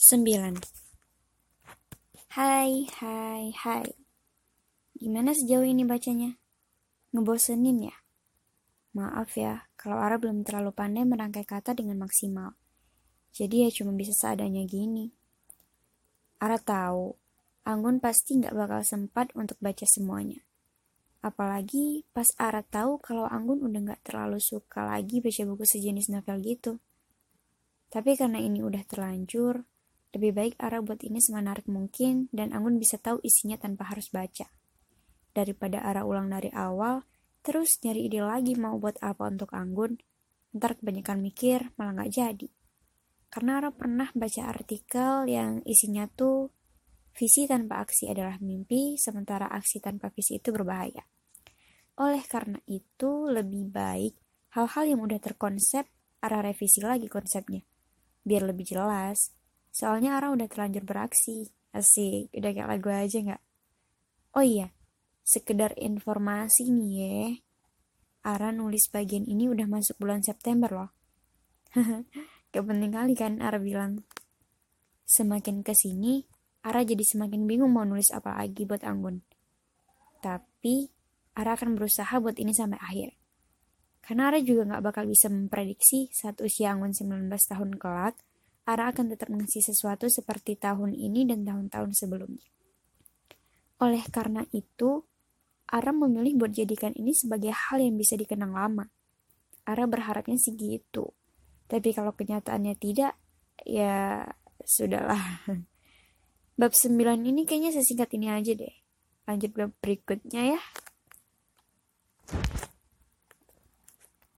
9. Hai, hai, hai. Gimana sejauh ini bacanya? Ngebosenin ya? Maaf ya, kalau Ara belum terlalu pandai merangkai kata dengan maksimal. Jadi ya cuma bisa seadanya gini. Ara tahu, Anggun pasti nggak bakal sempat untuk baca semuanya. Apalagi pas Ara tahu kalau Anggun udah nggak terlalu suka lagi baca buku sejenis novel gitu. Tapi karena ini udah terlanjur, lebih baik Ara buat ini semenarik mungkin dan Anggun bisa tahu isinya tanpa harus baca. Daripada Ara ulang dari awal, terus nyari ide lagi mau buat apa untuk Anggun, ntar kebanyakan mikir malah nggak jadi. Karena Ara pernah baca artikel yang isinya tuh visi tanpa aksi adalah mimpi, sementara aksi tanpa visi itu berbahaya. Oleh karena itu, lebih baik hal-hal yang udah terkonsep, Ara revisi lagi konsepnya. Biar lebih jelas, Soalnya Ara udah terlanjur beraksi. Asik, udah kayak lagu aja nggak? Oh iya, sekedar informasi nih ya. Ara nulis bagian ini udah masuk bulan September loh. Gak penting kali kan Ara bilang. Semakin ke sini, Ara jadi semakin bingung mau nulis apa lagi buat Anggun. Tapi, Ara akan berusaha buat ini sampai akhir. Karena Ara juga gak bakal bisa memprediksi saat usia Anggun 19 tahun kelak, Ara akan tetap ngasih sesuatu seperti tahun ini dan tahun-tahun sebelumnya. Oleh karena itu, Ara memilih buat jadikan ini sebagai hal yang bisa dikenang lama. Ara berharapnya sih gitu. Tapi kalau kenyataannya tidak, ya sudahlah. Bab 9 ini kayaknya sesingkat ini aja deh. Lanjut bab berikutnya ya.